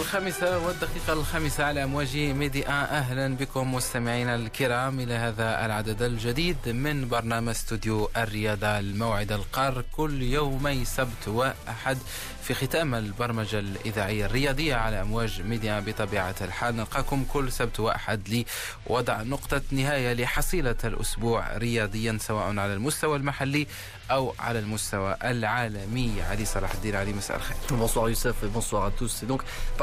الخامسة والدقيقة الخامسة على أمواج Medi 1 أهلا بكم مستمعينا الكرام إلى هذا العدد الجديد من برنامج استوديو الرياضة الموعد القار. كل يومي سبت وأحد في ختام البرمجة الإذاعية الرياضية على أمواج ميديا بطبيعة الحال. نلقاكم كل سبت وأحد لوضع نقطة نهاية لحصيلة الأسبوع رياضيا سواء على المستوى المحلي أو على المستوى العالمي. علي صلاح الدين علي مساء الخير. Bonsoir Youssef et bonsoir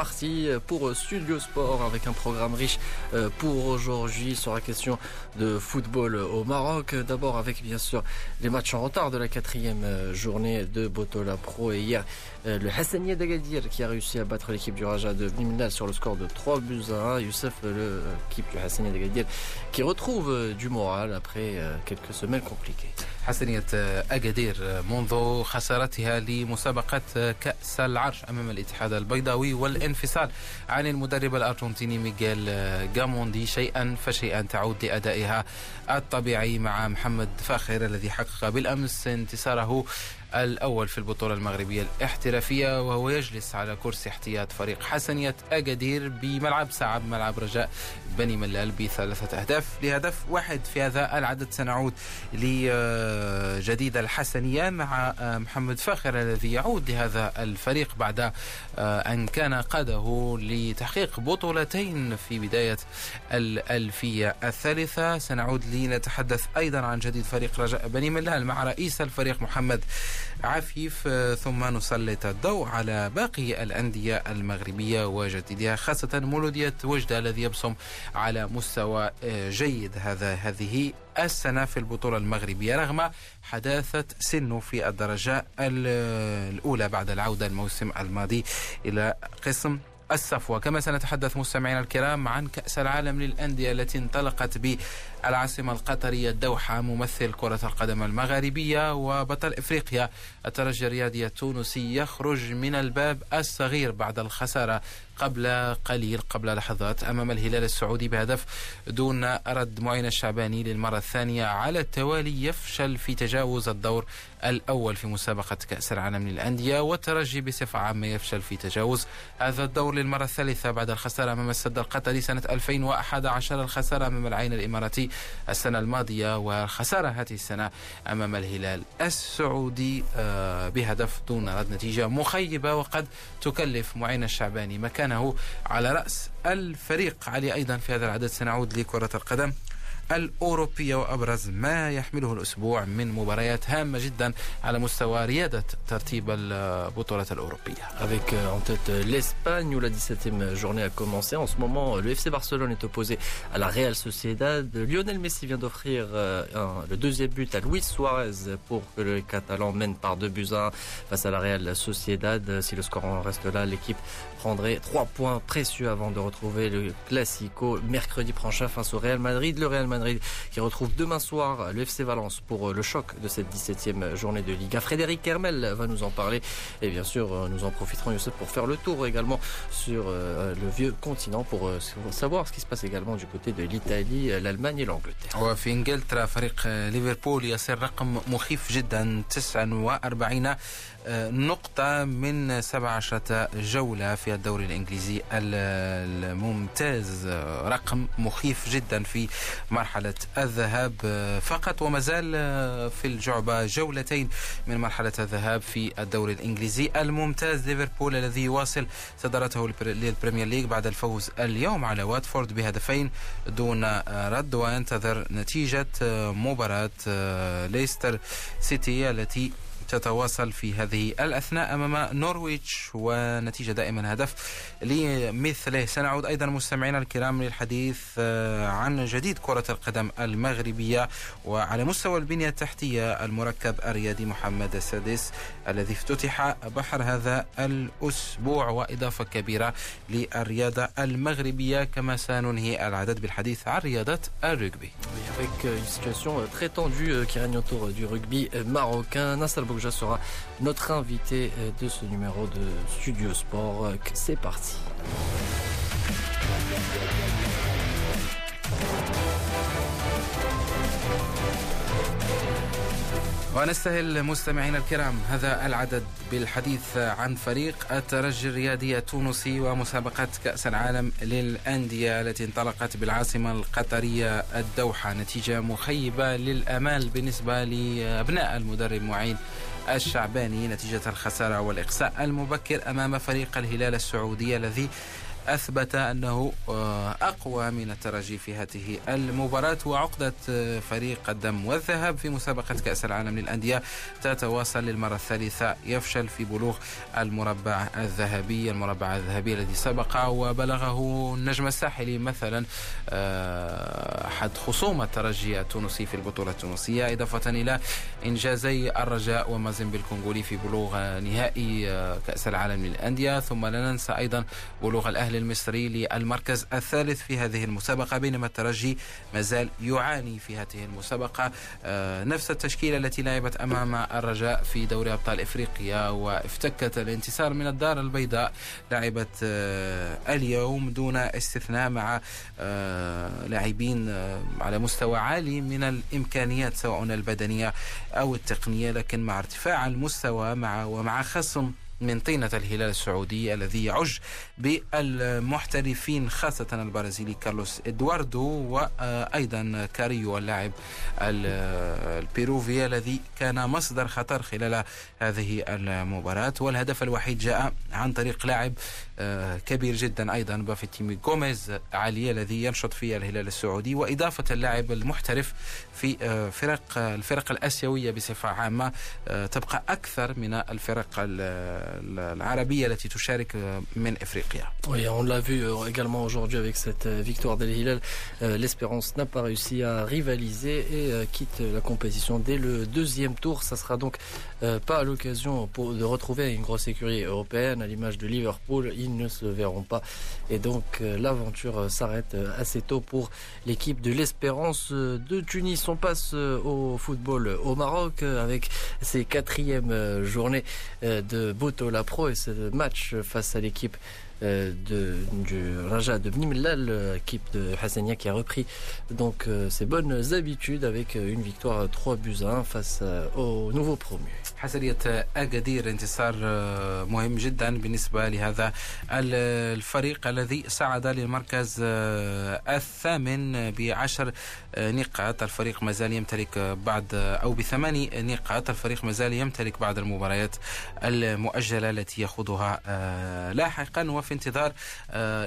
parti pour Studio Sport avec un programme riche euh, pour aujourd'hui sur la question de football au Maroc. D'abord avec bien sûr les matchs en retard de la quatrième euh, journée de Botola Pro et hier euh, le Hassaniya d'Agadir qui a réussi à battre l'équipe du Raja de Blimnal sur le score de 3 buts à 1. Youssef, l'équipe du Hassaniya d'Agadir qui retrouve du moral après quelques semaines compliquées. حسنية أكادير منذ خسارتها لمسابقة كأس العرش أمام الاتحاد البيضاوي والانفصال عن المدرب الأرجنتيني ميغيل جاموندي شيئا فشيئا تعود لأدائها الطبيعي مع محمد فاخر الذي حقق بالأمس انتصاره الأول في البطولة المغربية الاحترافية وهو يجلس على كرسي احتياط فريق حسنية أكادير بملعب صعب ملعب رجاء بني ملال بثلاثة أهداف لهدف واحد في هذا العدد. سنعود لجديد الحسنية مع محمد فاخر الذي يعود لهذا الفريق بعد أن كان قاده لتحقيق بطولتين في بداية الألفية الثالثة. سنعود لنتحدث أيضا عن جديد فريق رجاء بني ملال مع رئيس الفريق محمد عفيف ثم نسلط الضوء على باقي الأندية المغربية وجديدها خاصة مولودية وجدة الذي يبصم على مستوى جيد هذا هذه السنة في البطولة المغربية رغم حداثة سنه في الدرجة الأولى بعد العودة الموسم الماضي إلى قسم الصفوة كما سنتحدث مستمعينا الكرام عن كأس العالم للأندية التي انطلقت بالعاصمة القطرية الدوحة ممثل كرة القدم المغاربية وبطل إفريقيا. الترجي الرياضي التونسي يخرج من الباب الصغير بعد الخسارة قبل قليل قبل لحظات أمام الهلال السعودي بهدف دون رد معين الشعباني للمرة الثانية على التوالي يفشل في تجاوز الدور الأول في مسابقة كأس العالم للأندية. والترجي بصفة عامة يفشل في تجاوز هذا الدور للمرة الثالثة بعد الخسارة أمام السد القطري سنة 2011 الخسارة أمام العين الإماراتي السنة الماضية والخسارة هذه السنة أمام الهلال السعودي بهدف دون رد نتيجة مخيبة وقد تكلف معين الشعباني مكانه على رأس الفريق. علي أيضا في هذا العدد سنعود لكرة القدم. الأوروبية وأبرز ما يحمله الأسبوع من مباريات هامة جدا على مستوى ريادة ترتيب البطولة الأوروبية Avec en tête l'Espagne où la 17e journée a commencé. En ce moment, le FC Barcelone est opposé à la Real Sociedad. Lionel Messi vient d'offrir le deuxième but à Luis Suarez pour que le Catalan mène par deux buts à 1 face à la Real Sociedad. Si le score en reste là, l'équipe prendrait trois points précieux avant de retrouver le Classico mercredi prochain face au Real Madrid. Le Real Madrid Madrid qui retrouve demain soir le FC Valence pour le choc de cette 17e journée de Liga. Frédéric Hermel va nous en parler et bien sûr nous en profiterons Youssef pour faire le tour également sur le vieux continent pour savoir ce qui se passe également du côté de l'Italie, l'Allemagne et l'Angleterre. وفي انجلترا فريق ليفربول يصل رقم مخيف جدا 49 نقطة من 17 جولة في الدوري الإنجليزي الممتاز. رقم مخيف جدا في مرحلة الذهاب. فقط وما زال في الجعبة جولتين من مرحلة الذهاب في الدوري الإنجليزي الممتاز. ليفربول الذي يواصل صدارته للبريمير ليج بعد الفوز اليوم على واتفورد بهدفين دون رد. وينتظر نتيجة مباراة ليستر سيتي التي تتواصل في هذه الأثناء أمام نورويتش ونتيجة دائما هدف لمثله سنعود أيضا مستمعينا الكرام للحديث عن جديد كرة القدم المغربية وعلى مستوى البنية التحتية المركب الرياضي محمد السادس الذي افتتح بحر هذا الأسبوع وإضافة كبيرة للرياضة المغربية كما سننهي العدد بالحديث عن رياضة الرugby. Avec une situation très tendue qui règne autour du rugby marocain, Nassar Sera notre invité de ce numéro de Studio Sport. C'est parti. ونستهل مستمعينا الكرام هذا العدد بالحديث عن فريق الترجي الرياضي التونسي ومسابقة كأس العالم للأندية التي انطلقت بالعاصمة القطرية الدوحة نتيجة مخيبة للأمال بالنسبة لأبناء المدرب معين الشعباني نتيجة الخسارة والإقصاء المبكر أمام فريق الهلال السعودي الذي أثبت أنه آه، أقوى من الترجي في هذه المباراة. وعقدة آه، فريق الدم والذهب في مسابقة كأس العالم للأندية تتواصل للمرة الثالثة. يفشل في بلوغ المربع الذهبي المربع الذهبي الذي سبق وبلغه النجم الساحلي مثلا آه، أحد خصوم الترجي التونسي في البطولة التونسية. إضافة إلى إنجازي الرجاء ومازن بالكونغولي في بلوغ نهائي كأس العالم للأندية. ثم لا ننسى أيضا بلوغ الأهلي المصري للمركز الثالث في هذه المسابقة بينما الترجي ما زال يعاني في هذه المسابقة. آه، نفس التشكيلة التي لعبت أمام الرجاء في دوري أبطال إفريقيا وافتكت الانتصار من الدار البيضاء. لعبت آه، اليوم دون استثناء مع آه، لاعبين على مستوى عالي من الإمكانيات سواء البدنية أو التقنية لكن مع ارتفاع المستوى مع ومع خصم من طينة الهلال السعودي الذي يعج بالمحترفين خاصة البرازيلي كارلوس إدواردو وأيضا كاريو اللاعب البيروفي الذي كان مصدر خطر خلال هذه المباراة. والهدف الوحيد جاء عن طريق لاعب آه، كبير جدا أيضا بافيتيمي غوميز علي الذي ينشط في الهلال السعودي وإضافة اللاعب المحترف في آه، فرق الفرق الآسيوية بصفة عامة آه، تبقى أكثر من الفرق العربية التي تشارك من إفريقيا Oui, on l'a vu également aujourd'hui avec cette victoire d'El Hilal. L'Espérance n'a pas réussi à rivaliser et quitte la compétition dès le deuxième tour. Ça sera donc pas l'occasion de retrouver une grosse écurie européenne à l'image de Liverpool. Ils ne se verront pas. Et donc l'aventure s'arrête assez tôt pour l'équipe de l'Espérance de Tunis. On passe au football au Maroc avec ses quatrièmes journées de Botola Pro et ce match face à l'équipe euh, de, du Raja de Bnimlal, l'équipe de Hassania qui a repris donc euh, ses bonnes habitudes avec une victoire 3 buts à 1 face au nouveau promu. حسنية أكادير انتصار مهم جدا بالنسبة لهذا الفريق الذي صعد للمركز الثامن بعشر نقاط. الفريق ما زال يمتلك بعض أو بثماني نقاط. الفريق ما زال يمتلك بعض المباريات المؤجلة التي يخوضها لاحقا وفي انتظار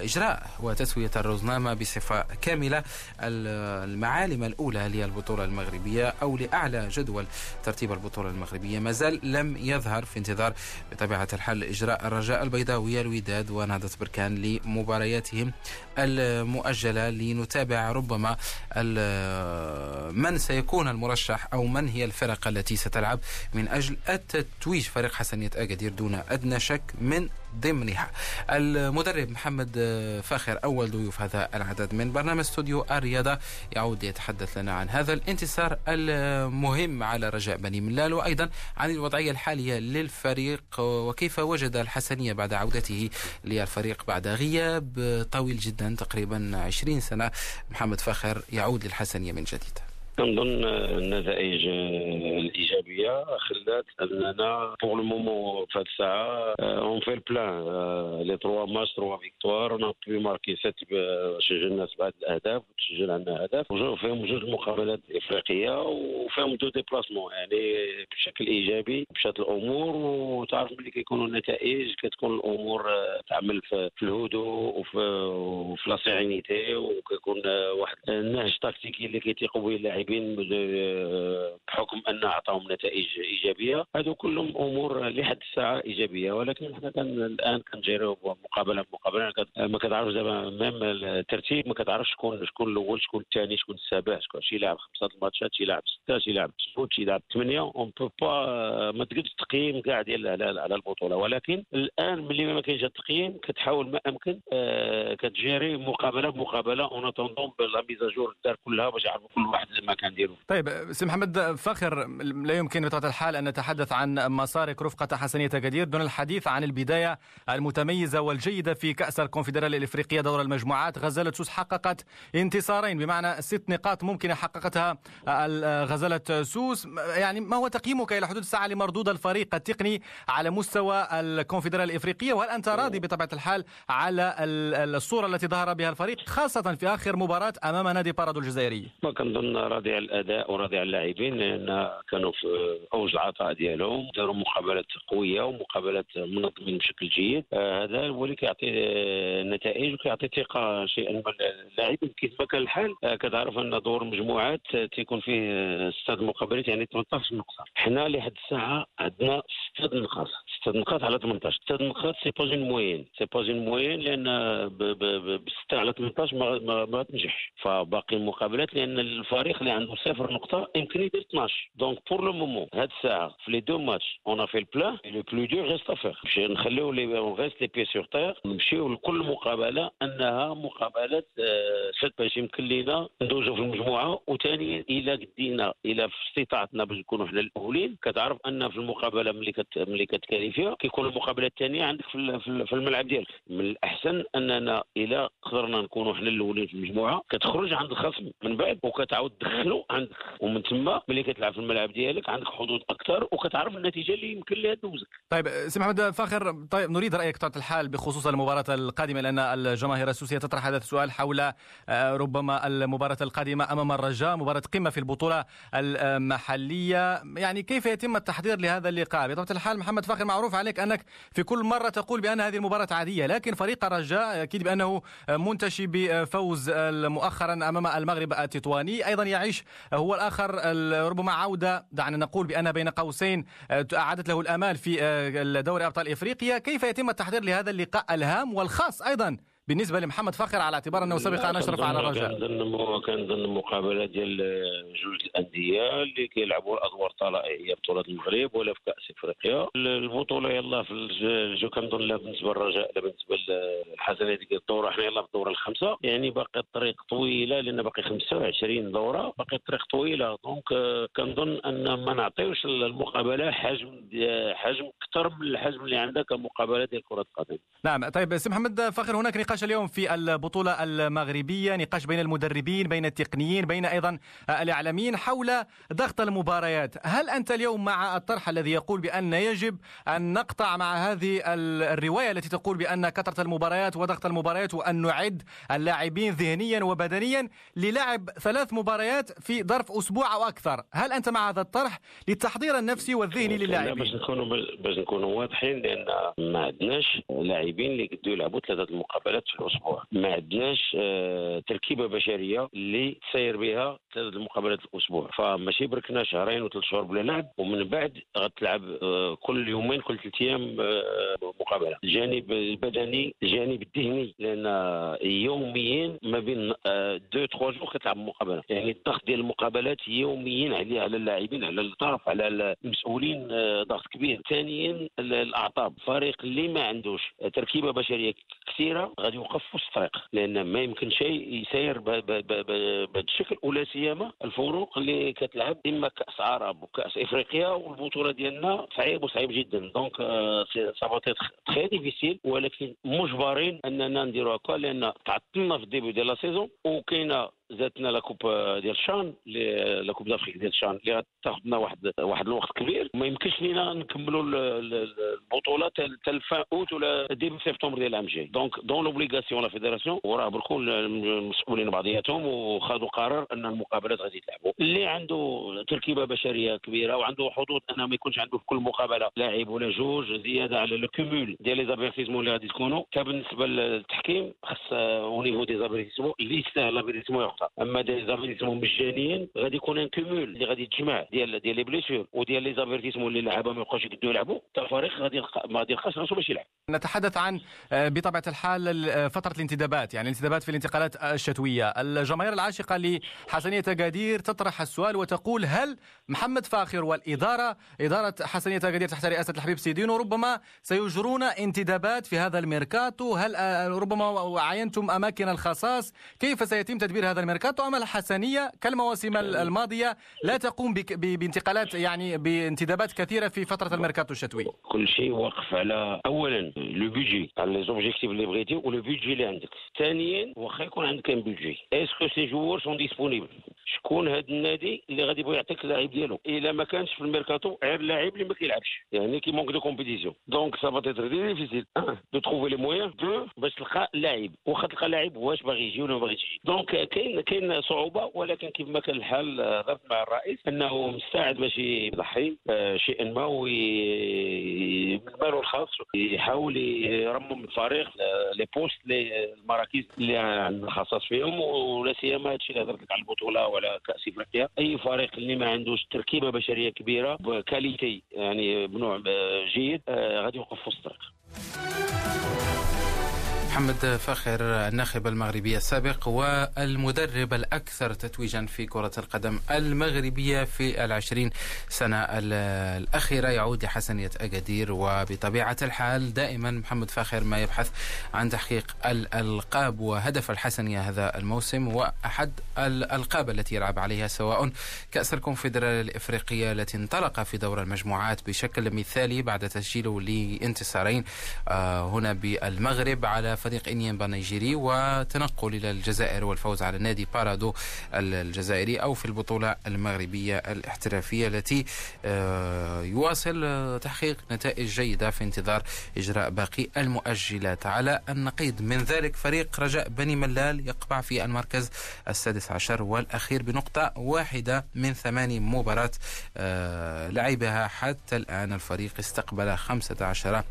إجراء وتسوية الرزنامة بصفة كاملة. المعالم الأولى للبطولة المغربية أو لأعلى جدول ترتيب البطولة المغربية ما زال لم يظهر في انتظار بطبيعة الحال إجراء الرجاء البيضاوي الوداد ونهضة بركان لمبارياتهم المؤجلة لنتابع ربما من سيكون المرشح أو من هي الفرق التي ستلعب من أجل التتويج. فريق حسنية أكادير دون أدنى شك من ضمنها. المدرب محمد فاخر أول ضيوف هذا العدد من برنامج استوديو الرياضة يعود يتحدث لنا عن هذا الانتصار المهم على رجاء بني ملال وأيضا عن الوضعية الحالية للفريق وكيف وجد الحسنية بعد عودته للفريق بعد غياب طويل جدا تقريبا 20 سنة. محمد فاخر يعود للحسنية من جديد. كنظن النتائج الإيجابية خلات أننا pour le moment في هذه الساعة on فيه البلان les trois matchs trois victoires on a marqué sept سجلنا سبعه الأهداف وتسجل عندنا هدف فيهم جوج مقابلات إفريقية وفيهم deux déplacements. يعني بشكل إيجابي مشات الأمور وتعرف ملي كيكونوا النتائج كتكون الأمور تعمل في الهدوء وفي la sérénité وكيكون واحد النهج تكتيكي اللي كيتيقوا به اللاعبين بحكم أن أعطاهم نتائج إيجابية. هذو كلهم أمور لحد الساعة إيجابية. ولكن إحنا كان الآن كنجريو مقابلة بمقابله ما كتعرفش دابا même الترتيب ما كتعرفش شكون شكون الأول شكون الثاني شكون السابع شكون شي لاعب. خمسة الماتشات شي لاعب ستة شي لاعب سبوت شي لاعب ثمانية. on peut pas ما تقدرش تقييم كاع ديال على, البطولة. ولكن الآن ملي ما كاينش التقييم كتحاول ما أمكن آه كتجيري مقابلة بمقابلة. en attendant la mise à jour دار كلها باش يعرفوا كل واحد المكان ديالو. طيب سي محمد فاخر لا يمكن بطبيعة الحال أن نتحدث عن مسارك رفقه حسنية أكادير دون الحديث عن البداية المتميزة والجيدة في كأس الكونفدرالية الإفريقية دور المجموعات. غزالة سوس حققت انتصارين بمعنى ست نقاط ممكنه حققتها غزالة سوس. يعني ما هو تقييمك إلى حدود الساعة لمردود الفريق التقني على مستوى الكونفدرالية الإفريقية؟ وهل أنت راضي بطبيعة الحال على الصورة التي ظهر بها الفريق خاصة في آخر مباراة أمام نادي بارادو الجزائري؟ ما كنظن راضي على الأداء وراضي على اللاعبين لأن كانوا في أوج العطاء ديالهم داروا مقابلات قوية ومقابلات منظمين بشكل جيد. آه هذا هو اللي كيعطي النتائج وكيعطي ثقة شيئا. اللاعبين كيف ما كان الحال آه كتعرف أن دور مجموعات تيكون فيه ست مقابلات يعني 18 نقطة. حنا لحد الساعة عندنا ست نقاط ست نقاط على 18 ست نقاط c'est pas un moyen c'est pas un moyen لأن بستة على 18 ما, ما, ما تنجح فباقي المقابلات لأن الفريق اللي عنده صفر نقطة يمكن يدير 12 donc pour le moment هاد الساعة في les deux matchs on فيه البلان le plus dur reste à faire باش نخليو les restes les pieds sur terre نمشيو لكل مقابلة أنها مقابلات fatales باش يمكن لينا ندوزو في المجموعة. وثانيا إلى قدينا إلى في استطاعتنا باش نكونوا حنا الأولين كتعرف أن في المقابلة ملي كت ملي كتكالي فيها كيكون المقابله الثانية عندك في, الملعب ديالك. من الأحسن أننا إلى قدرنا نكونوا حنا الأولين في المجموعة كتخرج عند الخصم من بعد وكتعاود تدخلو عندك. ومن ثم ملي كتلعب في الملعب ديالك عندك حظوظ أكثر وكتعرف النتيجة اللي يمكن لها تدوزك. طيب سي محمد فاخر طيب نريد رأيك بطبيعه الحال بخصوص المباراة القادمة لأن الجماهير السوسية تطرح هذا السؤال حول ربما المباراة القادمة أمام الرجاء مباراة قمة في البطولة المحلية. يعني كيف يتم التحضير لهذا اللقاء؟ بطبيعة الحال محمد فاخر معروف عليك أنك في كل مرة تقول بأن هذه المباراة عادية لكن فريق الرجاء أكيد بأنه منتشي بفوز مؤخرا أمام المغرب التطواني. أيضا يعيش هو الآخر ربما عودة دعنا نقول بأن بين قوسين أعادت له الأمال في دوري أبطال إفريقيا. كيف يتم التحضير لهذا اللقاء الهام والخاص أيضا بالنسبة لمحمد فخر على اعتبار أنه سبق أن أشرف على الرجاء كان ضمن المقابله ديال جوج الأندية اللي كيلعبوا الأدوار الطلائعيه بطولة المغرب ولا في كأس إفريقيا. البطولة يلا في الجو كنظن لا بالنسبة للرجاء لا بالنسبة للحسنيه ديال الدوره حنا يلا في الدوره الخامسه يعني باقي الطريق طويلة لأن باقي 25 دورة. باقي الطريق طويلة. دونك كنظن أن ما نعطيوش المقابلة حجم حجم أكثر من الحجم اللي عندها كمقابلة ديال كرة القدم. نعم. طيب سي محمد فخر هناك نقاش اليوم في البطولة المغربية نقاش بين المدربين بين التقنيين بين أيضا الإعلاميين حول ضغط المباريات. هل أنت اليوم مع الطرح الذي يقول بأن يجب أن نقطع مع هذه الرواية التي تقول بأن كثرة المباريات وضغط المباريات وأن نعد اللاعبين ذهنيا وبدنيا للعب ثلاث مباريات في ظرف أسبوع أو أكثر. هل أنت مع هذا الطرح للتحضير النفسي والذهني للاعبين؟ باش نكونوا باش نكونوا واضحين لأن ما عندناش لاعبين اللي قدوا يلعبوا ثلاثة المقابلات في الأسبوع ما عندناش آه تركيبة بشرية اللي تسير بها ثلاث المقابلات الأسبوع. فماشي بركنا شهرين وثلاث شهور بلا لعب ومن بعد غتلعب آه كل يومين كل ثلاث أيام آه مقابلة. الجانب البدني الجانب الذهني لأن يوميا ما بين deux trois jours كتلعب مقابلة. يعني الضغط ديال المقابلات يوميا على على اللاعبين على الطرف على المسؤولين ضغط كبير. ثانيا الاعصاب فريق اللي ما عندوش تركيبة بشرية كثيرة غادي يوقف في الطريق لأن ما يمكن شيء يسير بهذا الشكل. ولا سيما الفرق اللي كتلعب إما كأس عرب وكأس إفريقيا والبطولة ديالنا صعيب وصعيب جدا. donc ça va être difficile ولكن مجبرين أننا نديرو هكا لأن تعطلنا في ال début ديال la saison وكاينة زادتنا la coupe ديال الشان la coupe d'Afrique ديال الشان اللي غتاخذنا واحد واحد الوقت كبير. ما يمكنش لينا نكملوا البطولة حتى fin août ولا début septembre ديال العام الجاي donc dans l'obligation la fédération وراه بركو المسؤولين بعضياتهم وخذوا قرار أن المقابلات غادي يتلعبوا. اللي عنده تركيبة بشرية كبيرة وعنده حظوظ أنه ما يكونش عنده في كل مقابلة لاعب ولا جوج زيادة على ال cumul ديال les avertissements اللي غادي تكونوا. كبالنسبة للتحكيم خاص au niveau des avertissements اللي يستاهل l'avertissement يعطى أما des avertissements مجانيين غادي يكون un cumul اللي غادي تجمع ديال ديال les blessures وديال les avertissements اللي اللعابه ما يبقاوش يقدروا يلعبوا حتى الفريق غادي ما غادي يلقاش راسو باش يلعب. نتحدث عن بطبيعة الحال فترة الانتدابات يعني الانتدابات في الانتقالات الشتوية. الجماهير العاشقة لحسنية أكادير تطرح السؤال وتقول هل محمد فاخر والإدارة إدارة حسنية أكادير تحت رئاسة الحبيب سيدينو ربما سيجرون انتدابات في هذا الميركاتو؟ هل ربما عينتم أماكن الخصاص؟ كيف سيتم تدبير هذا الميركاتو؟ أم الحسنية كالمواسم الماضية لا تقوم بانتقالات يعني بانتدابات كثيرة في فترة الميركاتو الشتوي. كل شيء واقف على أولا le budget على les objectifs اللي بغيتي و le budget اللي عندك ثانيا واخا يكون عندك un budget est-ce que ces joueurs sont disponibles شكون هذا النادي اللي غادي يبغي يعطيك اللاعب ديالو؟ إلا ما كانش في الميركاتو غير اللاعب اللي ما كيلعبش. يعني qui manque de compétition donc ça va être difficile de trouver les moyens de باش تلقى لاعب. واخا تلقى لاعب واش باغي يجي ولا ما باغيش يجي؟ donc كاين كاين صعوبة ولكن كيف ما كان الحال ضربت مع الرئيس أنه مستعد باش يضحي شيئا ما ومن ماله الخاص يحاول يرمم الفريق les postes المراكز اللي عندنا خصاص فيهم ولا سيما هادشي اللي هضرت على البطولة ولا كأس إفريقيا. أي فريق اللي ما عندوش تركيبة بشرية كبيرة ب qualité يعني بنوع جيد آه، غادي يوقف في الطريق. محمد فاخر الناخب المغربي السابق والمدرب الأكثر تتويجا في كرة القدم المغربية في العشرين سنة الأخيرة. يعود لحسنية أكادير وبطبيعة الحال دائما محمد فاخر ما يبحث عن تحقيق الألقاب وهدف الحسنية هذا الموسم وأحد الألقاب التي يلعب عليها سواء كأس الكونفدرالية الإفريقية التي انطلق في دور المجموعات بشكل مثالي بعد تسجيله لانتصارين آه، هنا بالمغرب على فريق إنيمبا النيجيري وتنقل إلى الجزائر والفوز على نادي بارادو الجزائري أو في البطولة المغربية الاحترافية التي آه، يواصل آه، تحقيق نتائج جيدة في انتظار إجراء باقي المؤجلات. على النقيض من ذلك فريق رجاء بني ملال يقبع في المركز السادس عشر والأخير بنقطة واحدة من ثماني مباراة آه، لعبها حتى الآن. الفريق استقبل 15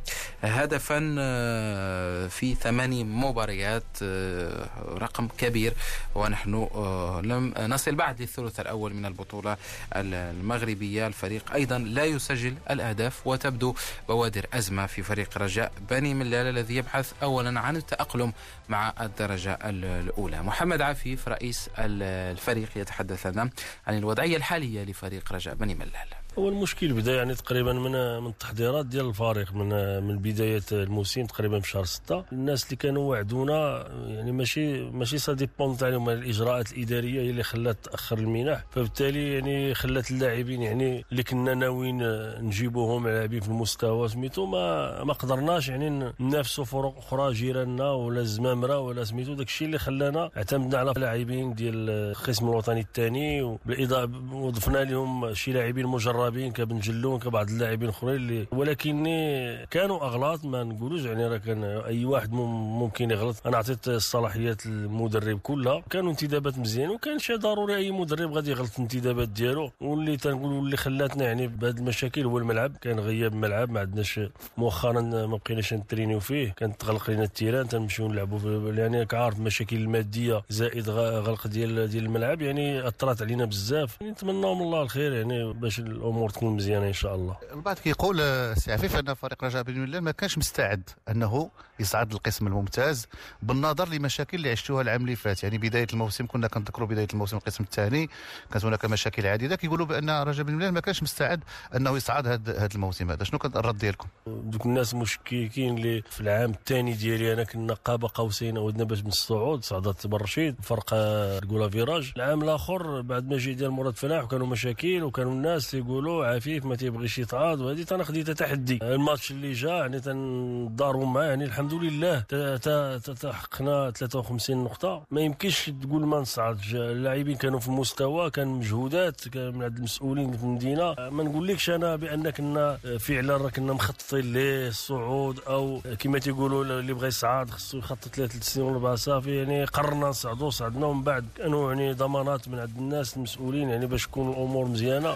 هدفا في ثمان ثماني مباريات آه، رقم كبير ونحن آه، لم نصل بعد للثلث الأول من البطولة المغربية. الفريق أيضا لا يسجل الأهداف وتبدو بوادر أزمة في فريق رجاء بني ملال الذي يبحث أولا عن التأقلم مع الدرجة الأولى. محمد عفيف رئيس الفريق يتحدث لنا عن الوضعية الحالية لفريق رجاء بني ملال. هو المشكل بدا يعني تقريبا من من التحضيرات ديال الفريق من من بداية الموسم تقريبا في شهر 6 الناس اللي كانوا وعدونا يعني ماشي ماشي سا ديبون تاعهم الإجراءات الإدارية هي اللي خلات تأخر المنح فبالتالي يعني خلات اللاعبين يعني اللي كنا ناويين نجيبوهم لاعبين في المستوى سميتو ما ما قدرناش يعني ننافسوا فرق أخرى جيراننا ولا الزمامره ولا سميتو. داك الشيء اللي خلانا اعتمدنا على لاعبين ديال القسم الوطني الثاني وضفنا لهم شي لاعبين مجرد مصابين كبن جلون كبعض اللاعبين اخرين اللي ولكن كانوا أغلاط ما نقولوش يعني راه كان أي واحد ممكن يغلط. أنا عطيت الصلاحيات للمدرب كلها. كانوا انتدابات مزيان وكان شيء ضروري أي مدرب غادي يغلط الانتدابات ديالو. واللي تنقول واللي خلاتنا يعني بهذه المشاكل هو الملعب. كان غياب الملعب ما عندناش مؤخرا ما بقيناش نترينيو فيه. كانت تغلق لنا ال terrain تنمشيو نلعبوا يعني كعارف المشاكل الماديه زائد غلق ديال ديال الملعب. يعني اثرت علينا بزاف. نتمنى من الله الخير يعني باش الأمور تكون مزيانة إن شاء الله. البعض كيقول سي عفيف أن فريق رجاء بن ما كانش مستعد أنه يصعد للقسم الممتاز بالنظر لمشاكل اللي عشتوها العام اللي فات. يعني بداية الموسم كنا كنذكروا بداية الموسم القسم الثاني كانت هناك مشاكل عديدة. كيقولوا بأن رجاء بن ملال ما كانش مستعد أنه يصعد هذا الموسم هذا. شنو كان الرد ديالكم؟ دوك الناس مشككين اللي في العام الثاني ديالي أنا كنا قاب قوسين ودنا باش من الصعود صعدت برشيد فرق تقولها فيراج. العام الآخر بعد ما جي ديال مراد فلاح وكانوا مشاكل وكانوا الناس يقولوا عفيف ما تيبغيش يتعاض وهذه أنا خديتها تحدي. الماتش اللي جا يعني تنضاروا معاه يعني الحمد لله تحققنا 53 نقطه ما يمكنش تقول ما نصعدش اللاعبين كانوا في مستوى كان مجهودات كان من عند المسؤولين في المدينة ما نقولكش أنا بان كنا فعلا راه كنا مخططين للصعود أو كما تيقولوا اللي بغى يصعد خصو يخطط ثلاث سنين وربع صافي يعني قررنا نصعدوا صعدنا ومن بعد كانوا يعني ضمانات من عند الناس المسؤولين يعني باش تكون الأمور مزيانه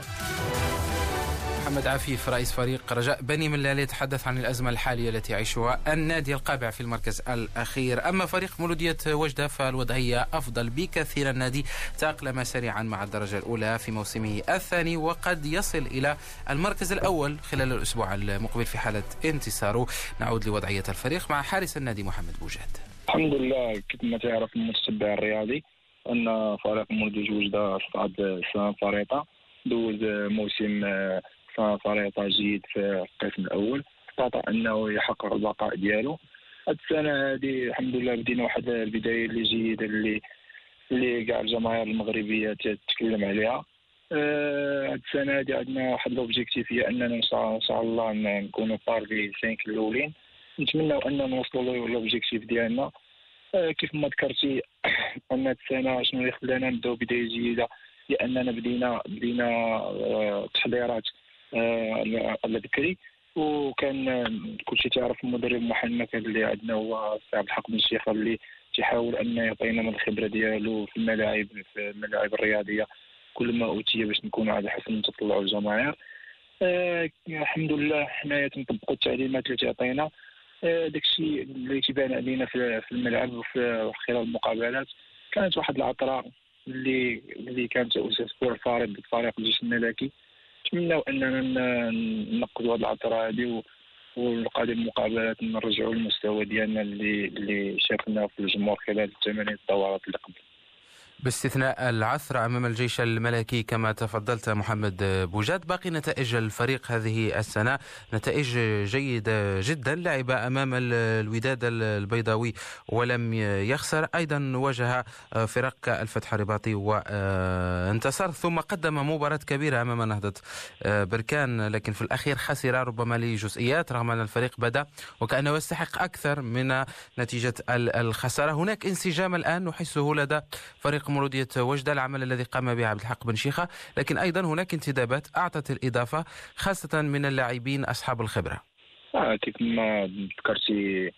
محمد عفيف رئيس فريق رجاء بني ملال يتحدث عن الأزمة الحالية التي يعيشها النادي القابع في المركز الأخير. أما فريق مولودية وجدة فالوضعية أفضل بكثير. النادي تأقلم سريعا مع الدرجة الأولى في موسمه الثاني وقد يصل إلى المركز الأول خلال الأسبوع المقبل في حالة انتصاره. نعود لوضعية الفريق مع حارس النادي محمد بوجاد الحمد لله كما تعرف المتتبع الرياضي أن فريق مولودية وجدة صعد السنة الفريطة دوز موسم فريطة جيد في القسم الأول. استطاع أنه يحقق البقاء ديالو. هاد السنة هذه الحمد لله بدينا واحد البداية اللي جيدة اللي اللي كاع الجماهير المغربية تتكلم عليها. هاد السنة هادي عندنا واحد l'objectif هي أننا إن شاء الله نكونوا parmi 5 الأولين. نتمنوا أننا نوصلوا l'objectif ديالنا. كيف ما ذكرتي أن السنة شنو اللي خلانا نبداو بداية جيده لأننا بدينا بدينا تحضيرات على بكري وكان كلشي تعرف المدرب محنك اللي عندنا هو عبد الحق بن الشيخ اللي تيحاول أن يعطينا من الخبرة ديالو في الملاعب في الملاعب الرياضية. كل ما أوتي باش نكونوا على حسن تطلع الجماهير آه الحمد لله حنايا تنطبقوا التعليمات اللي تعطينا آه داكشي اللي تيبان علينا في الملعب وفي خلال المقابلات. كانت واحد العطرة اللي اللي كانت اسسوا الفريق فريق الجيش الملكي. نتمنوا أننا ننقذوا هذه العطرة هذه والقادم المقابلات نرجعوا المستوى ديالنا اللي اللي شافناه في الجمهور خلال الثمانية دورات اللي قبل. باستثناء العثر أمام الجيش الملكي كما تفضلت محمد بوجاد. باقي نتائج الفريق هذه السنة نتائج جيدة جدا لعب أمام الوداد البيضاوي ولم يخسر. أيضا واجه فرق الفتح الرباطي وانتصر ثم قدم مباراة كبيرة أمام نهضة بركان لكن في الأخير خسر ربما لجزئيات رغم أن الفريق بدأ وكأنه يستحق أكثر من نتيجة الخسارة. هناك انسجام الآن نحسه لدى فريق مولودية وجدة العمل الذي قام به عبد الحق بن شيخة لكن أيضا هناك انتدابات أعطت الإضافة خاصة من اللاعبين أصحاب الخبرة. آه كيف ما ذكرتي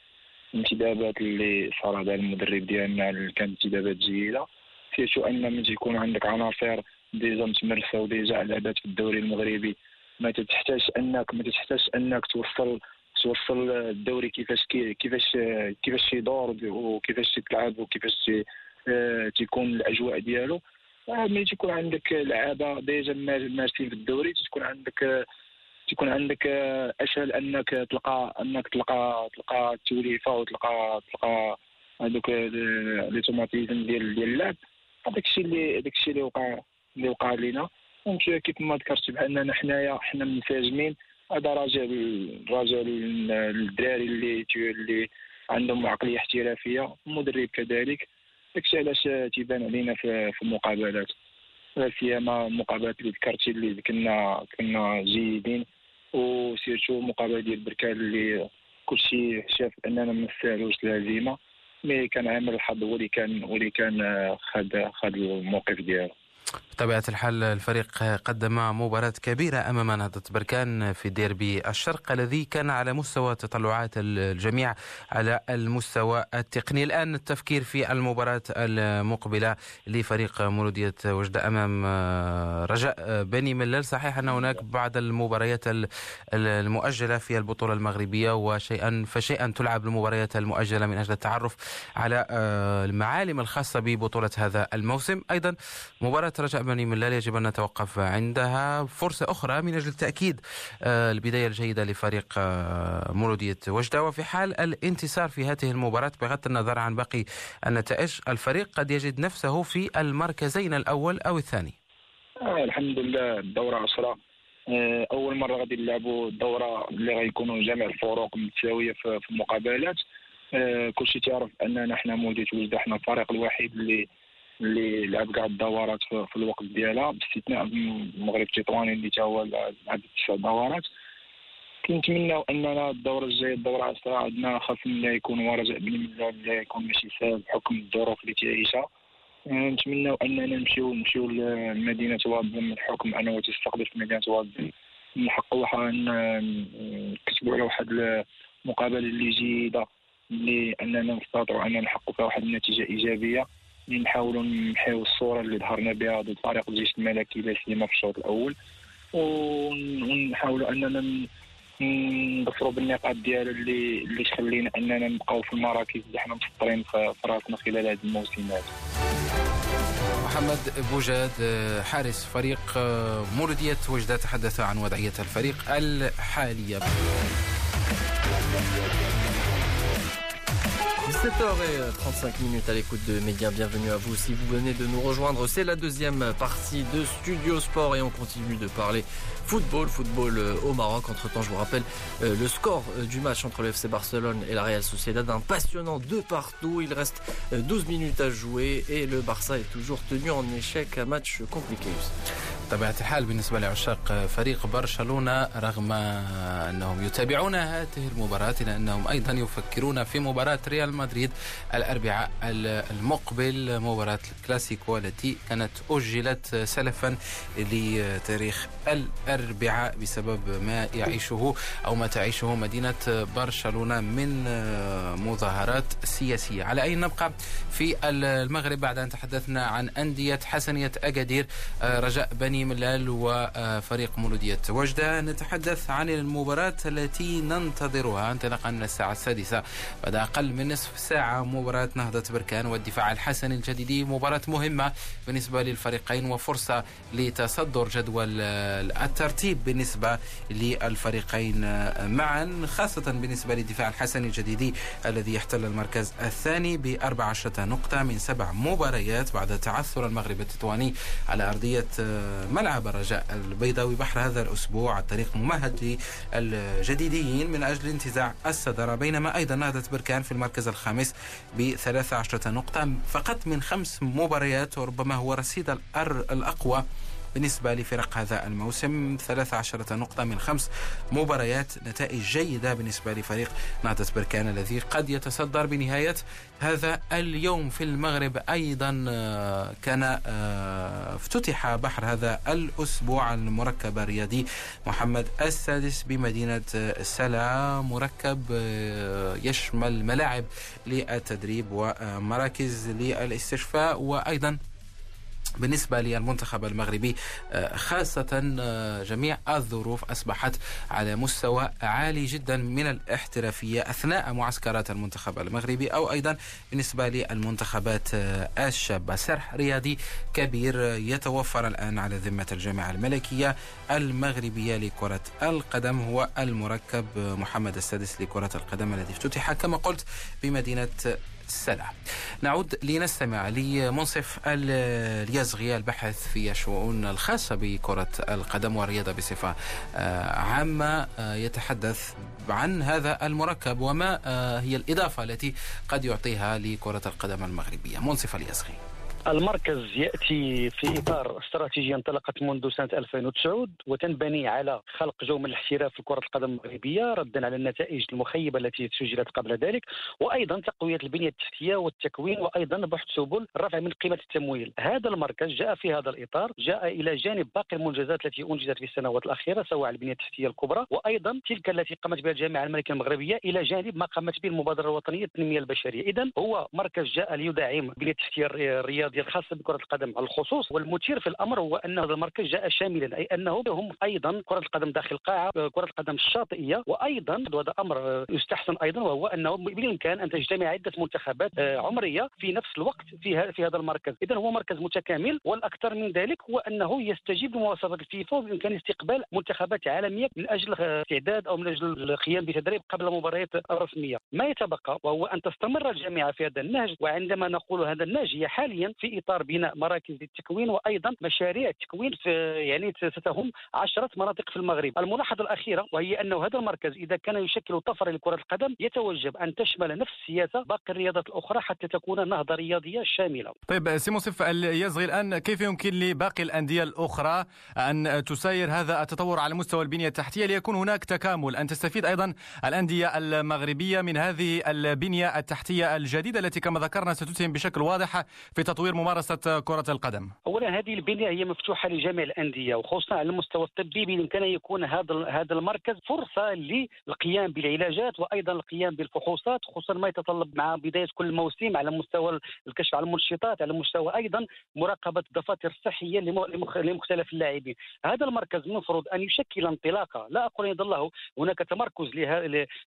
الانتدابات اللي على المدرب ديالنا كانت انتدابات جيدة. فيشو أن من تيكون عندك عناصر déjà متمرسه و déjà لعبات في الدوري المغربي. ما تحتاج انك ما تحتاج أنك توصل توصل الدوري كيفاش كيفاش كيفاش يدور وكيفاش تلعب وكيفاش تيكون الأجواء ديالو. آه، ملي تيكون عندك لعابة déjà مارسين في الدوري تكون عندك تكون عندك اسهل أنك تلقى أنك تلقى تلقى التوليفه وتلقى تلقى هذوك les automatismes ديال ديال اللعب. هذاك الشيء اللي هذاك الشيء اللي وقع اللي وقع لينا. donc كيف ما ذكرت بأننا حنايا حنا منسجمين هذا راجع راجع للدراري اللي اللي عندهم عقلية احترافية المدرب كذلك. داكشي علاش تيبان علينا في, المقابلات. سيما المقابلات اللي ذكرتي اللي كنا كنا جيدين وسيرتو المقابله ديال بركان اللي كلشي شاف أننا ما نستاهلوش الهزيمة مي كان عامل الحظ هو اللي كان هو اللي كان خد خد الموقف ديالو. بطبيعة الحال الفريق قدم مباراة كبيرة أمام نهضة بركان في ديربي الشرق الذي كان على مستوى تطلعات الجميع على المستوى التقني. الآن التفكير في المباراة المقبلة لفريق مولودية وجدة أمام رجاء بني ملال. صحيح أن هناك بعض المباريات المؤجلة في البطولة المغربية وشيئا فشيئا تلعب المباريات المؤجلة من أجل التعرف على المعالم الخاصة ببطولة هذا الموسم. أيضا مباراة رجاء بني ملال يجب أن نتوقف عندها. فرصة أخرى من أجل تأكيد آه، البداية الجيدة لفريق آه، مولودية وجدة. وفي حال الانتصار في هذه المباراة بغض النظر عن باقي النتائج الفريق قد يجد نفسه في المركزين الأول أو الثاني. آه الحمد لله الدورة عشرة آه أول مرة غادي نلعبوا الدورة اللي غيكونوا جميع الفروق متساوية في المقابلات. آه كلشي تعرف أننا حنا مولودية وجدة حنا الفريق الوحيد اللي اللي لعب كاع الدورات في الوقت ديالها باستثناء المغرب التطواني اللي تا هو لعب تسع دورات. كنتمناو أننا الدوره الجايه الدوره عشرة عندنا خاص لا يكون ورجاء بن ملال لا يكون ماشي سهل بحكم الظروف اللي تعيشها نتمناو أننا نمشيو نمشيو لمدينة وادن الحكم أنه تستقبل في مدينة وادن نحققوا واحد نكتبوا على واحد المقابله اللي جيدة اللي أننا اننا نحققوا فيها واحد النتيجة إيجابية. نحاولوا نحيو الصورة اللي ظهرنا بها ضد فريق الجيش الملكي لا سيما في الشوط الأول. ونحاولوا أننا نظفروا بالنقاط ديالو اللي اللي تخلينا أننا نبقاو في المراكز اللي حنا مسطرين في راسنا خلال هذا الموسم هذا. محمد بوجاد حارس فريق مولودية وجدة تحدث عن وضعية الفريق الحالية 7h35 minutes à l'écoute de Média. Bienvenue à vous si vous venez de nous rejoindre. C'est la deuxième partie de Studio Sport et on continue de parler football, football euh, au Maroc. Entre temps, je vous rappelle euh, le score euh, du match entre le FC Barcelone et la Real Sociedad. Un passionnant de partout. Il reste 12 minutes à jouer et le Barça est toujours tenu en échec. Un match compliqué. طبيعة الحال بالنسبة لعشاق فريق برشلونة رغم أنهم يتابعون هذه المباراة إلا أنهم أيضا يفكرون في مباراة ريال مدريد الأربعاء المقبل مباراة الكلاسيكو التي كانت أجلت سلفا لتاريخ الأربعاء بسبب ما يعيشه أو ما تعيشه مدينة برشلونة من مظاهرات سياسية. على أي نبقى في المغرب بعد أن تحدثنا عن أندية حسنية أكادير رجاء بني ملال وفريق مولودية وجدة. نتحدث عن المباراة التي ننتظرها. انطلاقا من الساعة السادسة بعد أقل من نصف ساعة مباراة نهضة بركان والدفاع الحسني الجديدي مباراة مهمة بالنسبة للفريقين وفرصة لتصدر جدول الترتيب بالنسبة للفريقين معا خاصة بالنسبة للدفاع الحسني الجديدي الذي يحتل المركز الثاني بأربع عشرة نقطة من سبع مباريات بعد تعثر المغرب التطواني على أرضية ملعب الرجاء البيضاوي بحر هذا الأسبوع. الطريق ممهد للجديديين من أجل انتزاع الصدارة بينما أيضا نهضة بركان في المركز الخامس ب 13 نقطة. فقط من خمس مباريات وربما هو رصيد الأقوى بالنسبة لفرق هذا الموسم 13 نقطة من خمس مباريات نتائج جيدة بالنسبة لفريق نهضة بركان الذي قد يتصدر بنهاية هذا اليوم في المغرب. أيضا آه، كان آه، افتتح بحر هذا الأسبوع المركب الرياضي محمد السادس بمدينة سلا. مركب آه، يشمل ملاعب للتدريب ومراكز للاستشفاء وأيضا بالنسبة للمنتخب المغربي آه، خاصة آه، جميع الظروف أصبحت على مستوى عالي جدا من الاحترافية أثناء معسكرات المنتخب المغربي أو أيضا بالنسبة للمنتخبات آه، الشابة. سرح رياضي كبير يتوفر الآن على ذمة الجامعة الملكية المغربية لكرة القدم. هو المركب محمد السادس لكرة القدم الذي افتتح كما قلت بمدينة السلام نعود لنستمع لمنصف اليزغي البحث في الشؤون الخاصة بكرة القدم والرياضة بصفة آه، عامة آه، يتحدث عن هذا المركب وما آه، هي الإضافة التي قد يعطيها لكرة القدم المغربية. منصف اليزغي المركز يأتي في إطار استراتيجيه انطلقت منذ سنة 2009 وتنبني على خلق جو من الاحتراف في كرة القدم المغربية ردا على النتائج المخيبة التي سجلت قبل ذلك وأيضا تقوية البنية التحتية والتكوين وأيضا بحث سبل الرفع من قيمة التمويل. هذا المركز جاء في هذا الإطار جاء إلى جانب باقي المنجزات التي أنجزت في السنوات الأخيرة سواء البنية التحتية الكبرى وأيضا تلك التي قامت بها الجامعة الملكيه المغربية إلى جانب ما قامت به المبادرة الوطنية التنمية البشرية. اذا هو مركز جاء ليدعم البنية التحتية الرياضية الرياضيه الخاصه بكرة القدم. على الخصوص والمثير في الأمر هو أن هذا المركز جاء شاملا أي أنه هم أيضا كرة القدم داخل القاعه كرة القدم الشاطئية وأيضا وهذا أمر يستحسن أيضا وهو أنه بالإمكان أن تجتمع عدة منتخبات آه، عمرية في نفس الوقت في في هذا المركز. اذا هو مركز متكامل والأكثر من ذلك هو أنه يستجيب لمواصفات الفيفا وبامكان استقبال منتخبات عالمية من أجل استعداد أو من أجل القيام بتدريب قبل المباريات الرسمية. ما يتبقى وهو أن تستمر الجامعة في هذا النهج وعندما نقول هذا النهج هي حاليا في إطار بناء مراكز للتكوين وأيضا مشاريع التكوين في يعني ستهم عشرة مناطق في المغرب. الملاحظة الأخيرة وهي انه هذا المركز إذا كان يشكل طفرة لكرة القدم يتوجب أن تشمل نفس السياسة باقي الرياضات الأخرى حتى تكون نهضة رياضية شاملة. طيب سي مصف يزغي الآن كيف يمكن لباقي الأندية الأخرى أن تساير هذا التطور على مستوى البنية التحتية ليكون هناك تكامل؟ أن تستفيد أيضا الأندية المغربية من هذه البنية التحتية الجديدة التي كما ذكرنا ستسهم بشكل واضح في تطوير ممارسة كرة القدم؟ اولا هذه البنية هي مفتوحة لجميع الأندية وخصوصا على المستوى الطبي بامكان يكون هذا هذا المركز فرصة للقيام بالعلاجات وأيضا القيام بالفحوصات خصوصا ما يتطلب مع بداية كل موسم على مستوى الكشف على المنشطات على مستوى أيضا مراقبة الدفاتر الصحية لمختلف اللاعبين هذا المركز المفروض أن يشكل انطلاقة لا أقول أن يظل هناك تمركز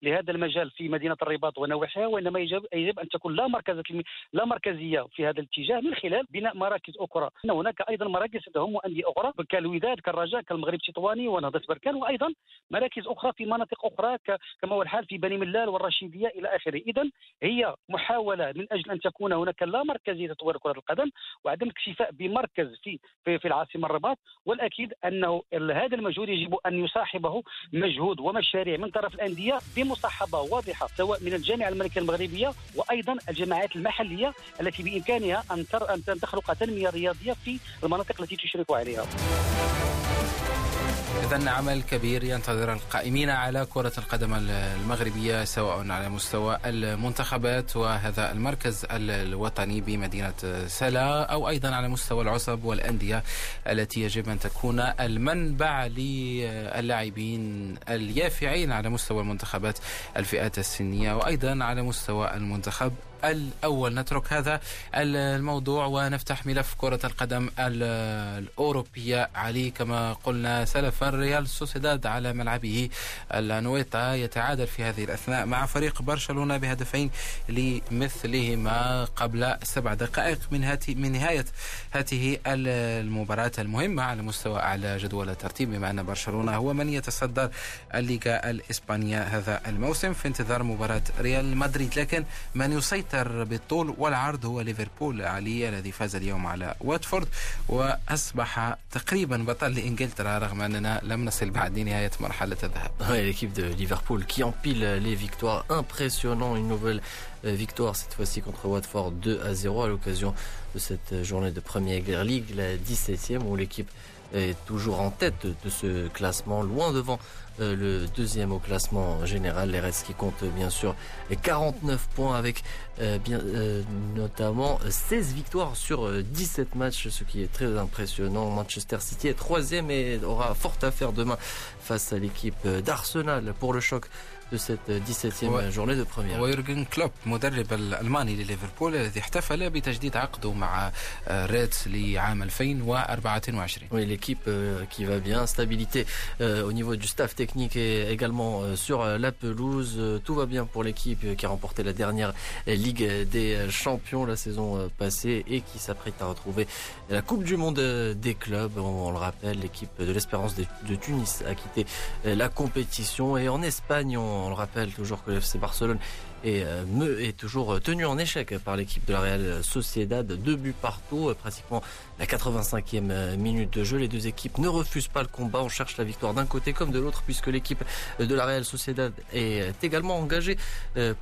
لهذا المجال في مدينة الرباط ونواحيها وإنما يجب يجب أن تكون لا مركزيه لا مركزية في هذا الاتجاه من خلال بناء مراكز أخرى. إن هناك أيضا مراكز تهم أندية أخرى كالوداد كالرجاء كالمغرب التطواني ونهضة بركان وأيضا مراكز أخرى في مناطق أخرى كما هو الحال في بني ملال والرشيدية إلى آخره. اذا هي محاولة من أجل أن تكون هناك لا مركزيه تطوير كرة القدم وعدم الاكتفاء بمركز في في, في العاصمة الرباط. والأكيد أنه هذا المجهود يجب أن يصاحبه مجهود ومشاريع من طرف الأندية بمصاحبة واضحة سواء من الجامعة الملكية المغربية وأيضا الجماعات المحلية التي بإمكانها أن أن تخلق تنميه رياضيه في المناطق التي تشرف عليها. إذا عمل كبير ينتظر القائمين على كرة القدم المغربية سواء على مستوى المنتخبات وهذا المركز الوطني بمدينة سلا أو أيضا على مستوى العصب والأندية التي يجب أن تكون المنبع للاعبين اليافعين على مستوى المنتخبات الفئات السنية وأيضا على مستوى المنتخب الأول. نترك هذا الموضوع ونفتح ملف كرة القدم الأوروبية. علي كما قلنا سلفا ريال سوسيداد على ملعبه. الانويتا يتعادل في هذه الأثناء مع فريق برشلونة بهدفين لمثلهما قبل سبع دقائق من هاتي من نهاية هذه المباراة المهمة على مستوى أعلى جدول الترتيب بما أن برشلونة هو من يتصدر الليغا الإسبانية هذا الموسم في انتظار مباراة ريال مدريد. لكن من يسيطر الأكثر بالطول والعرض هو ليفربول علي الذي فاز اليوم على واتفورد وأصبح تقريبا بطل لإنجلترا رغم أننا لم نصل بعد نهاية مرحلة الذهب Ah l'équipe de Liverpool qui empile les victoires impressionnant une nouvelle فيكتوار cette fois-ci contre Watford 2 à 0 على l'occasion دو سيت جورني دو première ليغ ligue, la 17e où l'équipe est toujours en tête de ce classement, loin devant euh, le deuxième au classement général. Les Reds qui comptent bien sûr 49 points avec euh, euh, notamment 16 victoires sur 17 matchs, ce qui est très impressionnant. Manchester City est troisième et aura fort à faire demain face à l'équipe d'Arsenal pour le choc de cette 17e journée de première. ويورجن كلوب مدرب الألماني لليفربول الذي احتفل بتجديد عقده مع ريدز لعام 2024. Oui, l'équipe qui va bien, stabilité au niveau du staff technique et également sur la pelouse. Tout va bien pour l'équipe qui a remporté la dernière Ligue des Champions la saison passée et qui s'apprête à retrouver la Coupe du Monde des clubs. On, le rappelle, l'équipe de l'Espérance de, de Tunis a quitté la compétition et en Espagne, on on le rappelle toujours que le FC Barcelone euh, est toujours tenu en échec par l'équipe de la Real Sociedad. Deux buts partout, euh, pratiquement la 85e euh, minute de jeu. Les deux équipes ne refusent pas le combat. On cherche la victoire d'un côté comme de l'autre puisque l'équipe de la Real Sociedad est également engagée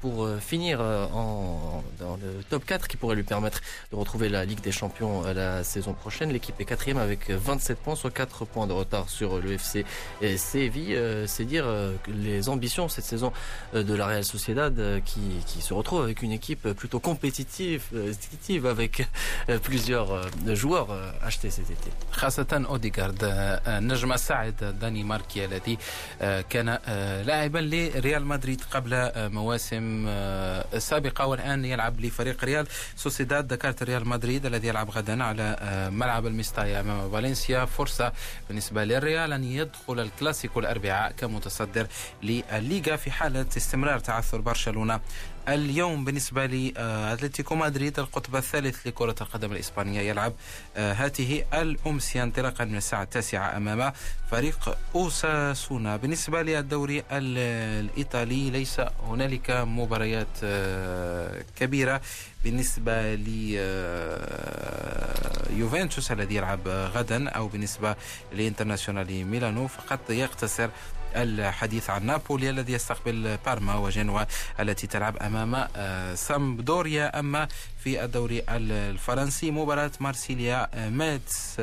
pour finir en, dans le top 4 qui pourrait lui permettre de retrouver la Ligue des Champions la saison prochaine. L'équipe est quatrième avec 27 points, soit 4 points de retard sur le FC Séville. C'est dire les ambitions cette saison de la Real Sociedad qui, qui, se retrouve avec une équipe plutôt compétitive avec plusieurs joueurs achetés cet été. خاصة أوديغارد النجم الساعد داني ماركي الذي كان لاعبا لريال مدريد قبل مواسم سابقة والآن يلعب لفريق ريال سوسيداد ذكرت ريال مدريد الذي يلعب غدا على ملعب المستايا أمام فالنسيا فرصة بالنسبة للريال أن يدخل الكلاسيكو الأربعاء كمتصدر للليغا في حالة استمرار تعثر برشلونة اليوم بالنسبة لأتلتيكو مدريد القطب الثالث لكرة القدم الإسبانية يلعب هذه الأمسية انطلاقا من الساعة التاسعة أمام فريق أوساسونا. بالنسبة للدوري الإيطالي ليس هنالك مباريات كبيرة. بالنسبة ليوفنتوس الذي يلعب غدا أو بالنسبة لإنترناسيونال ميلانو فقط يقتصر الحديث عن نابولي الذي يستقبل بارما وجنوا التي تلعب أمام سامبدوريا أما في الدوري الفرنسي. مباراة مارسيليا ميتس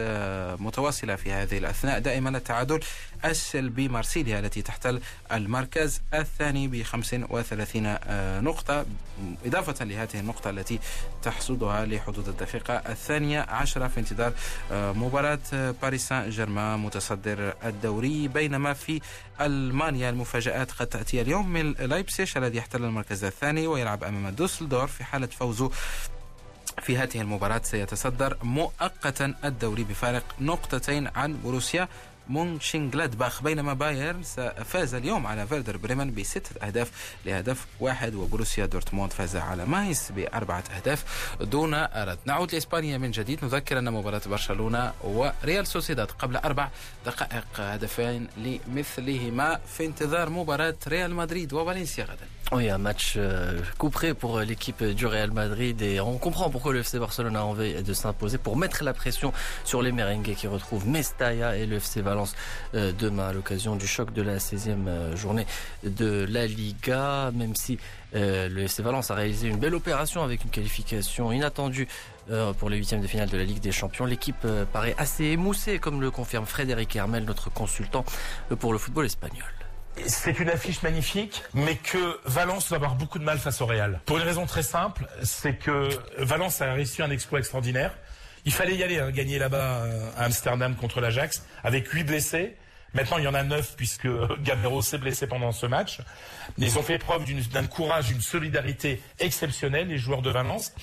متواصلة في هذه الأثناء. دائما التعادل السلبي مارسيليا التي تحتل المركز الثاني ب 35 نقطة. إضافة لهذه النقطة التي تحصدها لحدود الدقيقة الثانية عشرة في انتظار مباراة باريس سان جيرمان متصدر الدوري. بينما في ألمانيا المفاجآت قد تأتي اليوم من لايبسيش الذي يحتل المركز الثاني ويلعب أمام دوسلدورف في حالة فوزه في هذه المباراة سيتصدر مؤقتا الدوري بفارق نقطتين عن بروسيا. مونشنجلادباخ بينما بايرن فاز اليوم على فيردر بريمن بستة أهداف لهدف واحد وبروسيا دورتموند فاز على مايس بأربعة أهداف دون أرد. نعود لإسبانيا من جديد نذكر أن مباراة برشلونة وريال سوسيداد قبل أربع دقائق هدفين لمثلهما في انتظار مباراة ريال مدريد وفالنسيا غدا. Oui, un match euh, couperet pour euh, l'équipe du Real Madrid et on comprend pourquoi le FC Barcelone a envie de s'imposer pour mettre la pression sur les merengues qui retrouvent Mestalla et le FC Valence euh, demain à l'occasion du choc de la 16e journée de la Liga, même si le FC Valence a réalisé une belle opération avec une qualification inattendue pour les huitièmes de finale de la Ligue des Champions. L'équipe paraît assez émoussée, comme le confirme Frédéric Hermel, notre consultant pour le football espagnol. C'est une affiche magnifique, mais que Valence va avoir beaucoup de mal face au Real. Pour une raison très simple, c'est que Valence a réussi un exploit extraordinaire. Il fallait y aller, hein, gagner là-bas euh, à Amsterdam contre l'Ajax, avec huit blessés. Maintenant, il y en a neuf puisque Gabriel s'est blessé pendant ce match. Ils ont fait preuve d'un courage, d'une solidarité exceptionnelle, les joueurs de Valence.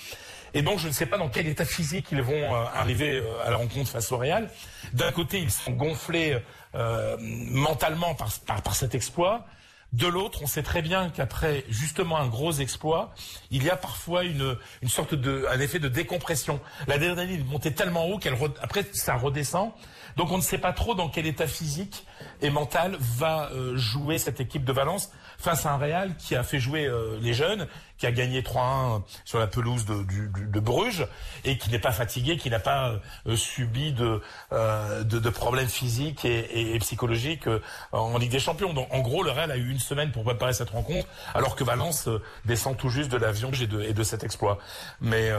Et donc, je ne sais pas dans quel état physique ils vont euh, arriver euh, à la rencontre face au Real. D'un côté, ils sont gonflés euh, mentalement par, par, cet exploit. De l'autre, on sait très bien qu'après justement un gros exploit, il y a parfois une, une sorte de, un effet de décompression. L'adrénaline montait tellement haut qu'elle après ça redescend. Donc on ne sait pas trop dans quel état physique et mental va jouer cette équipe de Valence face à un Real qui a fait jouer les jeunes, qui a gagné 3-1 sur la pelouse de, de, Bruges et qui n'est pas fatigué, qui n'a pas euh, subi de, euh, de, problèmes physiques et, psychologiques euh, en Ligue des Champions. Donc en gros, le Real a eu une semaine pour préparer cette rencontre, alors que Valence descend tout juste de l'avion et de, et de cet exploit. Mais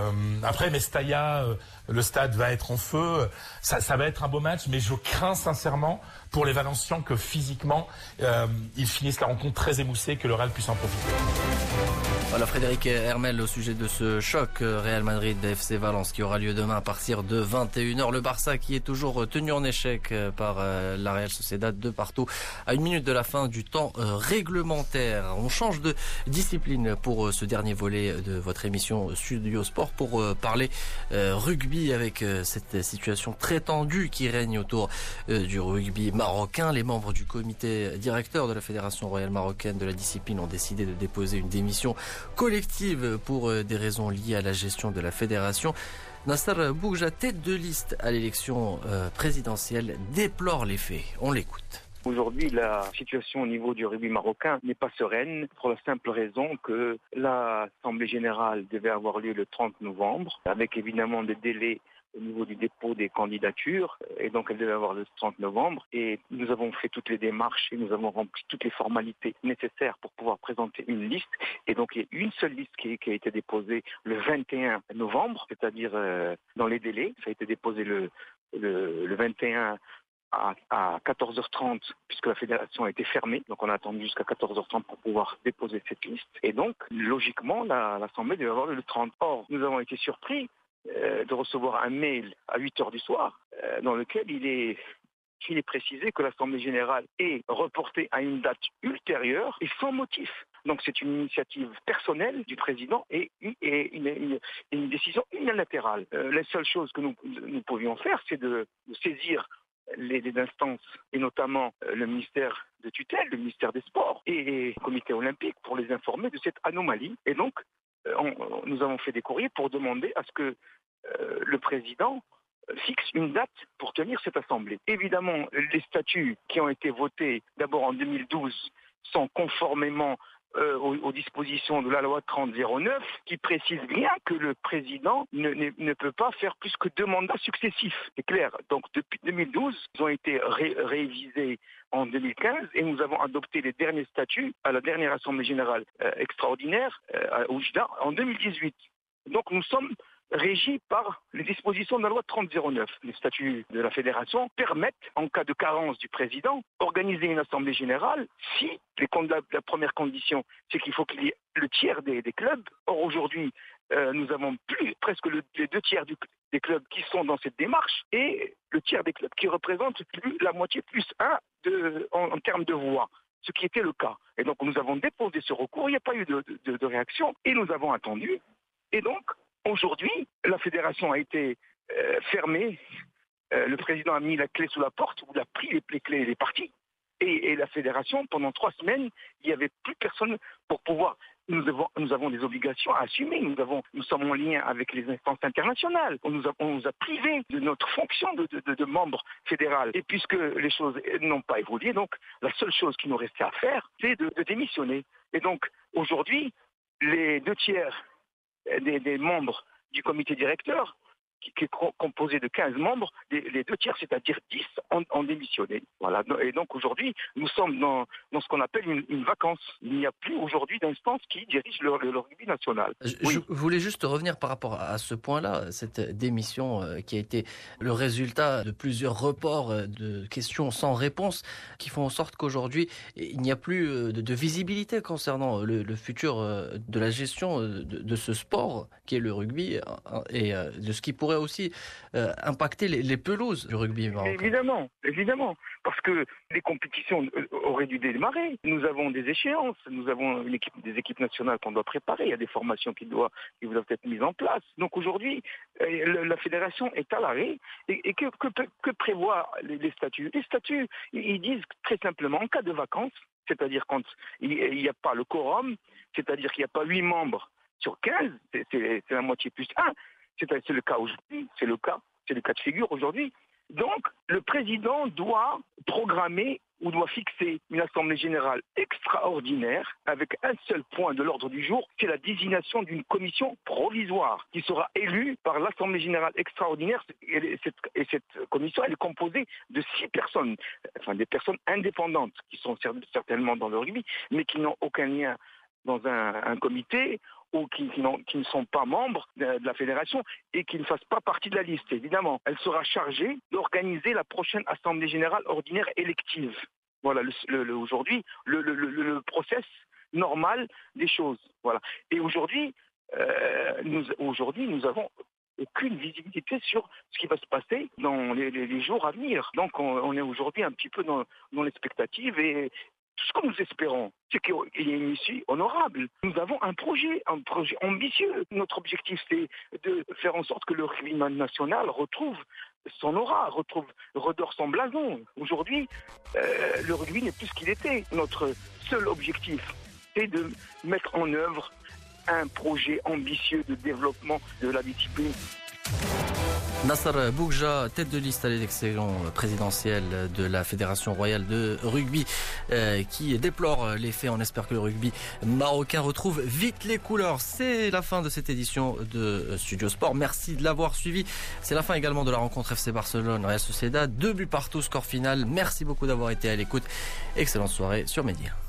après, Mestalla, le stade va être en feu. Ça, ça va être un beau match, mais je crains sincèrement pour les Valenciens que physiquement, ils finissent la rencontre très émoussée, que le Real puisse en profiter. Voilà Frédéric Hermel au sujet de ce choc euh, Real Madrid FC Valence qui aura lieu demain à partir de 21h. Le Barça qui est toujours tenu en échec euh, par euh, la Real Sociedad de partout à une minute de la fin du temps réglementaire. On change de discipline pour ce dernier volet de votre émission Studio Sport pour parler rugby avec cette situation très tendue qui règne autour du rugby marocain. Les membres du comité directeur de la Fédération royale marocaine de la discipline ont décidé de déposer une démission collective pour euh, des raisons liées à la gestion de la fédération. Nasser Bougja, tête de liste à l'élection euh, présidentielle, déplore les faits. On l'écoute. Aujourd'hui, la situation au niveau du rugby marocain n'est pas sereine pour la simple raison que l'Assemblée générale devait avoir lieu le 30 novembre, avec évidemment des délais au niveau du dépôt des candidatures. Et donc, elle devait avoir le 30 novembre. Et nous avons fait toutes les démarches et nous avons rempli toutes les formalités nécessaires pour pouvoir présenter une liste. Et donc, il y a une seule liste qui, a été déposée le 21 novembre, c'est-à-dire euh, dans les délais. Ça a été déposé le, le, 21 à, 14h30 puisque la fédération a été fermée. Donc on a attendu jusqu'à 14h30 pour pouvoir déposer cette liste. Et donc, logiquement, l'Assemblée devait avoir le 30. Or, nous avons été surpris euh, de recevoir un mail à 8 heures du soir euh, dans lequel il est il est précisé que l'Assemblée générale est reportée à une date ultérieure et sans motif. Donc c'est une initiative personnelle du président et, une, décision unilatérale. Euh, la seule chose que nous, pouvions faire, c'est de, saisir les, instances, et notamment le ministère de tutelle, le ministère des Sports et le comité olympique pour les informer de cette anomalie. Et donc, nous avons fait des courriers pour demander à ce que euh, le président fixe une date pour tenir cette assemblée. Évidemment, les statuts qui ont été votés d'abord en 2012 sont conformément euh, aux, dispositions de la loi 3009 qui précise bien que le président ne, peut pas faire plus que deux mandats successifs. C'est clair. Donc depuis 2012, ils ont été révisés en 2015 et nous avons adopté les derniers statuts à la dernière Assemblée générale euh, extraordinaire euh, en 2018. Donc nous sommes régis par les dispositions de la loi 3009. Les statuts de la fédération permettent, en cas de carence du président, d'organiser une assemblée générale si les, la, la première condition, c'est qu'il faut qu'il y ait le tiers des, clubs. Or aujourd'hui, euh, nous avons plus presque les deux tiers des clubs qui sont dans cette démarche et le tiers des clubs qui représentent plus, la moitié plus un en, termes de voix ce qui était le cas. Et donc nous avons déposé ce recours, il n'y a pas eu de, de réaction et nous avons attendu. Et donc Aujourd'hui, la fédération a été euh, fermée euh, le président a mis la clé sous la porte, ou il a pris les, clés et les partis. Et, la fédération, pendant trois semaines, il n'y avait plus personne pour pouvoir. Nous avons, des obligations à assumer. Nous, avons, nous sommes en lien avec les instances internationales. On nous a, nous a privés de notre fonction de, de, membre fédéral. Et puisque les choses n'ont pas évolué, donc la seule chose qui nous restait à faire, c'est de, démissionner. Et donc, aujourd'hui, les deux tiers des membres du comité directeur qui, est composé de 15 membres, les, deux tiers, c'est-à-dire 10, ont, démissionné. Voilà. Et donc aujourd'hui, nous sommes dans, ce qu'on appelle une, vacance. Il n'y a plus aujourd'hui d'instance qui dirige le, rugby national. Je, voulais juste revenir par rapport à ce point-là, cette démission euh, qui a été le résultat de plusieurs reports euh, de questions sans réponse qui font en sorte qu'aujourd'hui, il n'y a plus euh, de, visibilité concernant le, futur de la gestion de, de, ce sport qui est le rugby et de ce qui pourrait aussi euh, impacter les, pelouses du rugby. Évidemment, évidemment, parce que les compétitions euh, auraient dû démarrer. Nous avons des échéances, nous avons des équipes nationales qu'on doit préparer, il y a des formations qui doivent, qui doivent être mises en place. Donc aujourd'hui, euh, la fédération est à l'arrêt. Et, que, que, prévoient les, statuts? Les statuts, ils disent très simplement, en cas de vacances, c'est-à-dire quand il n'y a pas le quorum, c'est-à-dire qu'il n'y a pas huit membres sur 15, c'est la moitié plus un, c'est le cas aujourd'hui, c'est le cas, c'est le cas de figure aujourd'hui. Donc, le président doit programmer ou doit fixer une assemblée générale extraordinaire avec un seul point de l'ordre du jour, c'est la désignation d'une commission provisoire qui sera élue par l'assemblée générale extraordinaire. Et cette, commission, elle est composée de six personnes, enfin des personnes indépendantes qui sont certainement dans le rugby, mais qui n'ont aucun lien dans un comité ou qui, ne sont pas membres de, la fédération et qui ne fassent pas partie de la liste, évidemment. Elle sera chargée d'organiser la prochaine Assemblée générale ordinaire élective. Voilà, aujourd'hui, le, process normal des choses. Voilà. Et aujourd'hui, euh, nous, aujourd'hui, nous avons aucune visibilité sur ce qui va se passer dans les, jours à venir. Donc on, est aujourd'hui un petit peu dans, dans l'expectative et, ce que nous espérons, c'est qu'il y ait une issue honorable. Nous avons un projet, un projet ambitieux. Notre objectif, c'est de faire en sorte que le rugby national retrouve son aura, retrouve, redore son blason. Aujourd'hui, euh, le rugby n'est plus ce qu'il était. Notre seul objectif, c'est de mettre en œuvre un projet ambitieux de développement de la discipline. Nassar Bougja, tête de liste à l'élection présidentielle de la Fédération royale de rugby, euh, qui déplore les faits. On espère que le rugby marocain retrouve vite les couleurs. C'est la fin de cette édition de Studio Sport. Merci de l'avoir suivi. C'est la fin également de la rencontre FC Barcelone Real Sociedad. Deux buts partout, score final. Merci beaucoup d'avoir été à l'écoute. Excellente soirée sur Média.